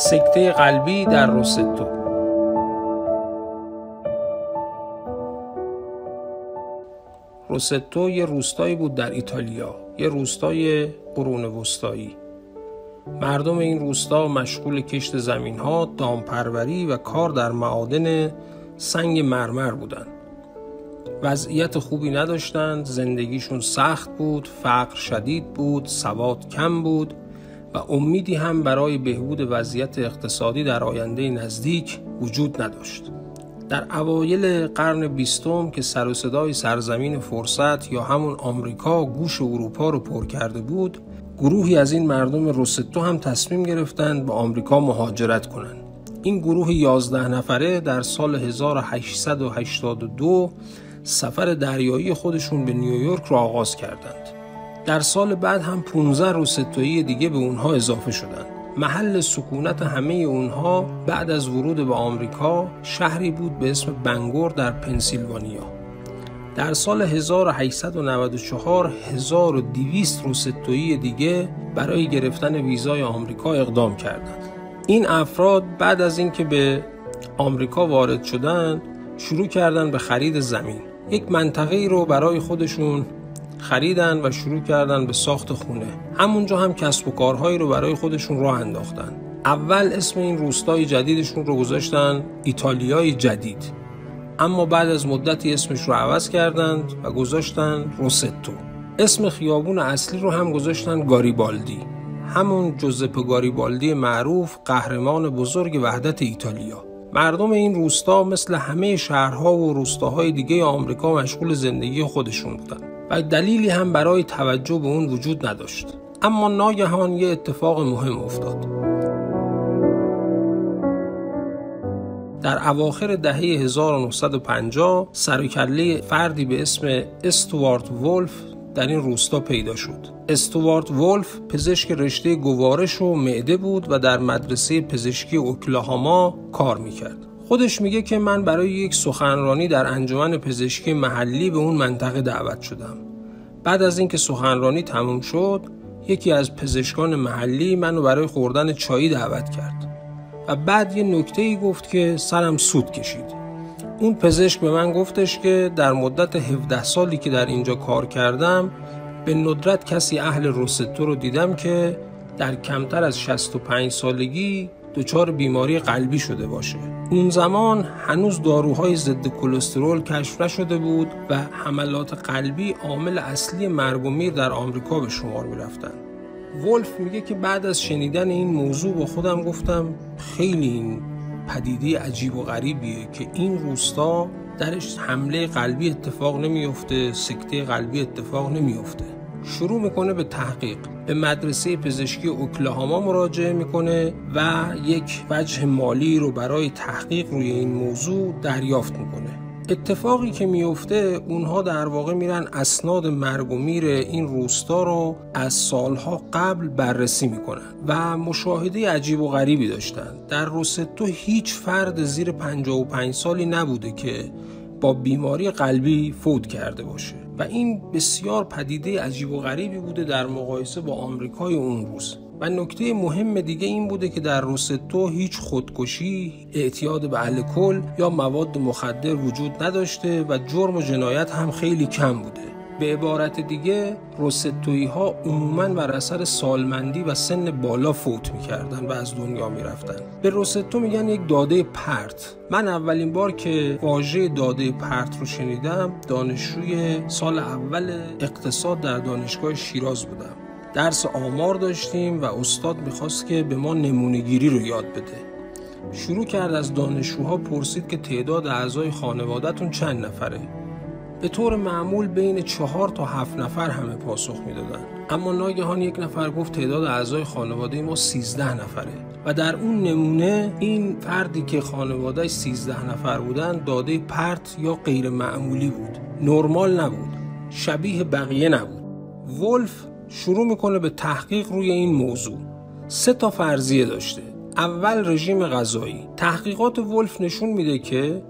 سکته قلبی در روستو روستو یه روستایی بود در ایتالیا یه روستای قرون وسطایی. مردم این روستا مشغول کشت زمین ها، دامپروری و کار در معادن سنگ مرمر بودند. وضعیت خوبی نداشتند، زندگیشون سخت بود، فقر شدید بود، سواد کم بود. و امیدی هم برای بهبود وضعیت اقتصادی در آینده نزدیک وجود نداشت. در اوایل قرن بیستم که سر و صدای سرزمین فرصت یا همون آمریکا گوش اروپا رو پر کرده بود گروهی از این مردم روستو هم تصمیم گرفتند به آمریکا مهاجرت کنند این گروه 11 نفره در سال 1882 سفر دریایی خودشون به نیویورک را آغاز کردند در سال بعد هم 15 روستویی دیگه به اونها اضافه شدند محل سکونت همه اونها بعد از ورود به آمریکا شهری بود به اسم بنگور در پنسیلوانیا. در سال 1894 1200 روستویی دیگه برای گرفتن ویزای آمریکا اقدام کردند. این افراد بعد از اینکه به آمریکا وارد شدند شروع کردن به خرید زمین. یک منطقه ای رو برای خودشون خریدن و شروع کردن به ساخت خونه. همونجا هم کسب و کارهایی رو برای خودشون راه انداختن. اول اسم این روستای جدیدشون رو گذاشتن ایتالیای جدید. اما بعد از مدتی اسمش رو عوض کردند و گذاشتن روستو. اسم خیابون اصلی رو هم گذاشتن گاریبالدی. همون جوزپ گاریبالدی معروف قهرمان بزرگ وحدت ایتالیا. مردم این روستا مثل همه شهرها و روستاهای دیگه آمریکا مشغول زندگی خودشون بودن. و دلیلی هم برای توجه به اون وجود نداشت اما ناگهان یه اتفاق مهم افتاد در اواخر دهه 1950 سرکله فردی به اسم استوارت ولف در این روستا پیدا شد. استوارت ولف پزشک رشته گوارش و معده بود و در مدرسه پزشکی اوکلاهاما کار می‌کرد. خودش میگه که من برای یک سخنرانی در انجمن پزشکی محلی به اون منطقه دعوت شدم. بعد از اینکه سخنرانی تموم شد، یکی از پزشکان محلی منو برای خوردن چایی دعوت کرد. و بعد یه نکته ای گفت که سرم سود کشید. اون پزشک به من گفتش که در مدت 17 سالی که در اینجا کار کردم به ندرت کسی اهل روستو رو دیدم که در کمتر از 65 سالگی دچار بیماری قلبی شده باشه اون زمان هنوز داروهای ضد کلسترول کشف نشده بود و حملات قلبی عامل اصلی مرگ در آمریکا به شمار می رفتن. ولف میگه که بعد از شنیدن این موضوع با خودم گفتم خیلی این پدیده عجیب و غریبیه که این روستا درش حمله قلبی اتفاق نمیفته سکته قلبی اتفاق نمیفته شروع می‌کنه به تحقیق. به مدرسه پزشکی اوکلاهاما مراجعه می‌کنه و یک وجه مالی رو برای تحقیق روی این موضوع دریافت می‌کنه. اتفاقی که میفته اونها در واقع میرن اسناد مرگ و میر این روستا رو از سالها قبل بررسی می‌کنن و مشاهده عجیب و غریبی داشتن. در روستو هیچ فرد زیر 55 سالی نبوده که با بیماری قلبی فوت کرده باشه. و این بسیار پدیده عجیب و غریبی بوده در مقایسه با آمریکای اون روز و نکته مهم دیگه این بوده که در روستو هیچ خودکشی، اعتیاد به الکل یا مواد مخدر وجود نداشته و جرم و جنایت هم خیلی کم بوده. به عبارت دیگه روستویی ها عموما بر اثر سالمندی و سن بالا فوت می‌کردن و از دنیا می‌رفتن. به روستو میگن یک داده پرت. من اولین بار که واژه داده پرت رو شنیدم دانشجوی سال اول اقتصاد در دانشگاه شیراز بودم. درس آمار داشتیم و استاد می‌خواست که به ما نمونهگیری رو یاد بده. شروع کرد از دانشجوها پرسید که تعداد اعضای خانوادهتون چند نفره؟ به طور معمول بین چهار تا هفت نفر همه پاسخ می‌دادن. اما ناگهان یک نفر گفت تعداد اعضای خانواده ما 13 نفره و در اون نمونه این فردی که خانواده 13 نفر بودن داده پرت یا غیر معمولی بود. نرمال نبود. شبیه بقیه نبود. ولف شروع می‌کنه به تحقیق روی این موضوع. سه تا فرضیه داشته. اول رژیم غذایی. تحقیقات ولف نشون میده که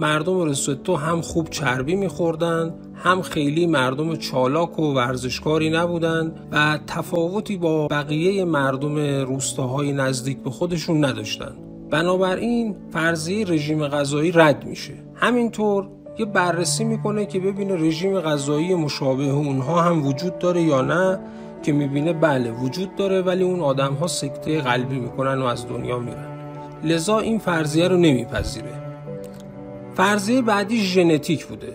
مردم رستو هم خوب چربی میخوردن هم خیلی مردم چالاک و ورزشکاری نبودند و تفاوتی با بقیه مردم روستاهای نزدیک به خودشون نداشتند. بنابراین فرضیه رژیم غذایی رد میشه. همینطور یه بررسی می‌کنه که ببینه رژیم غذایی مشابه اونها هم وجود داره یا نه که می‌بینه بله وجود داره ولی اون آدم ها سکته قلبی می‌کنن و از دنیا میرن لذا این فرضیه رو نمیپذیره فرضیه بعدی ژنتیک بوده.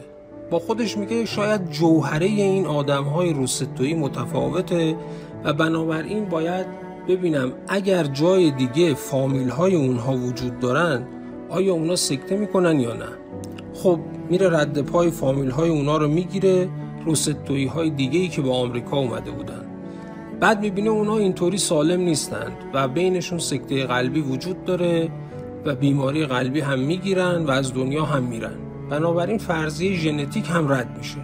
با خودش میگه شاید جوهره این آدم های روستویی متفاوته و بنابراین باید ببینم اگر جای دیگه فامیل های اونها وجود دارن آیا اونا سکته می‌کنن یا نه؟ خب میره رد پای فامیل های اونا رو می‌گیره روستویی های دیگه ای که با آمریکا اومده بودن. بعد می‌بینه اونا اینطوری سالم نیستند و بینشون سکته قلبی وجود داره و بیماری قلبی هم می‌گیرن و از دنیا هم میرن. بنابراین فرضیه ژنتیک هم رد میشه.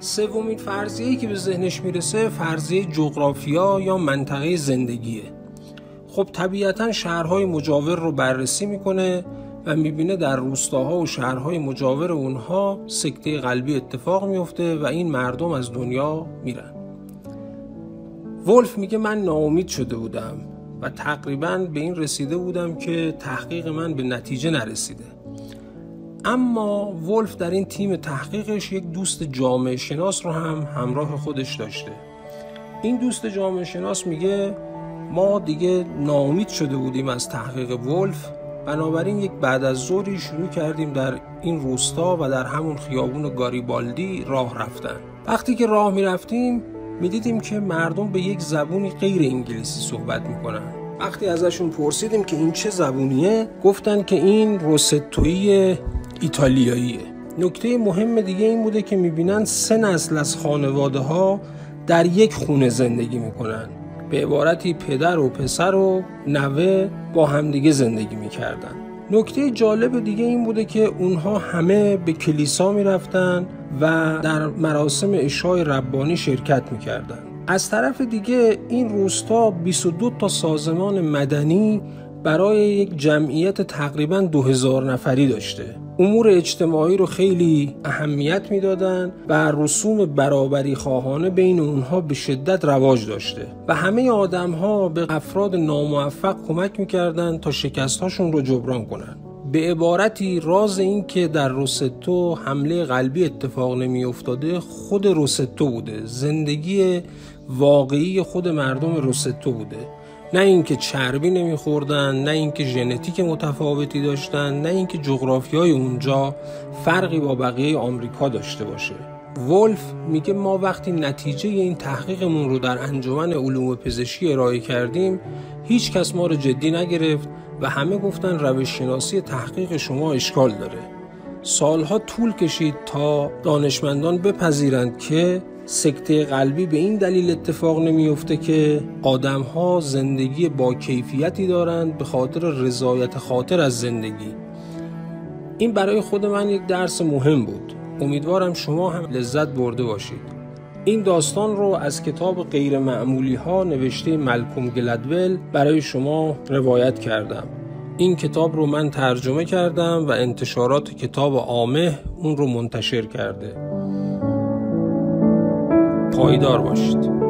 سومین فرضیه که به ذهنش می‌رسه فرضیه جغرافیا یا منطقه زندگیه. خب طبیعتا شهرهای مجاور رو بررسی می‌کنه و می‌بینه در روستاها و شهرهای مجاور اونها سکته قلبی اتفاق میفته و این مردم از دنیا میرن. ولف میگه من ناامید شده بودم. و تقریبا به این رسیده بودم که تحقیق من به نتیجه نرسیده. اما ولف در این تیم تحقیقش یک دوست جامعه شناس رو هم همراه خودش داشته. این دوست جامعه شناس میگه ما دیگه ناامید شده بودیم از تحقیق ولف. بنابراین یک بعد از ظهری شروع کردیم در این روستا و در همون خیابون گاریبالدی راه رفتن. وقتی که راه می‌رفتیم می‌دیدیم که مردم به یک زبونی غیر انگلیسی صحبت می‌کنن. وقتی ازشون پرسیدیم که این چه زبونیه گفتن که این روستویی ایتالیاییه. نکته مهم دیگه این بوده که می‌بینن سه نسل از خانواده ها در یک خونه زندگی می‌کنن. به عبارتی پدر و پسر و نوه با همدیگه زندگی می‌کردن. نکته جالب دیگه این بوده که اونها همه به کلیسا می‌رفتن و در مراسم اشای ربانی شرکت می‌کردن. از طرف دیگه این روستا 22 تا سازمان مدنی برای یک جمعیت تقریبا 2000 نفری داشته. امور اجتماعی رو خیلی اهمیت می‌دادن و رسوم برابری خواهانه بین اونها به شدت رواج داشته. و همه آدم ها به افراد ناموفق کمک می‌کردن تا شکستهاشون رو جبران کنن. به عبارتی راز این که در روستو حمله قلبی اتفاق نمی افتاده خود روستو بوده. زندگی واقعی خود مردم روستو بوده. نه اینکه چربی نمیخوردن نه اینکه ژنتیک متفاوتی داشتن نه اینکه جغرافیای اونجا فرقی با بقیه آمریکا داشته باشه. ولف میگه ما وقتی نتیجه این تحقیقمون رو در انجمن علوم پزشکی ارائه کردیم هیچ کس ما رو جدی نگرفت و همه گفتن روش شناسی تحقیق شما اشکال داره. سالها طول کشید تا دانشمندان بپذیرند که سکته قلبی به این دلیل اتفاق نمیفته که آدم ها زندگی با کیفیتی دارند به خاطر رضایت خاطر از زندگی. این برای خود من یک درس مهم بود. امیدوارم شما هم لذت برده باشید. این داستان رو از کتاب غیر معمولی ها نوشته ملکوم گلدول برای شما روایت کردم. این کتاب رو من ترجمه کردم و انتشارات کتاب آمه اون رو منتشر کرده. پایدار باشید.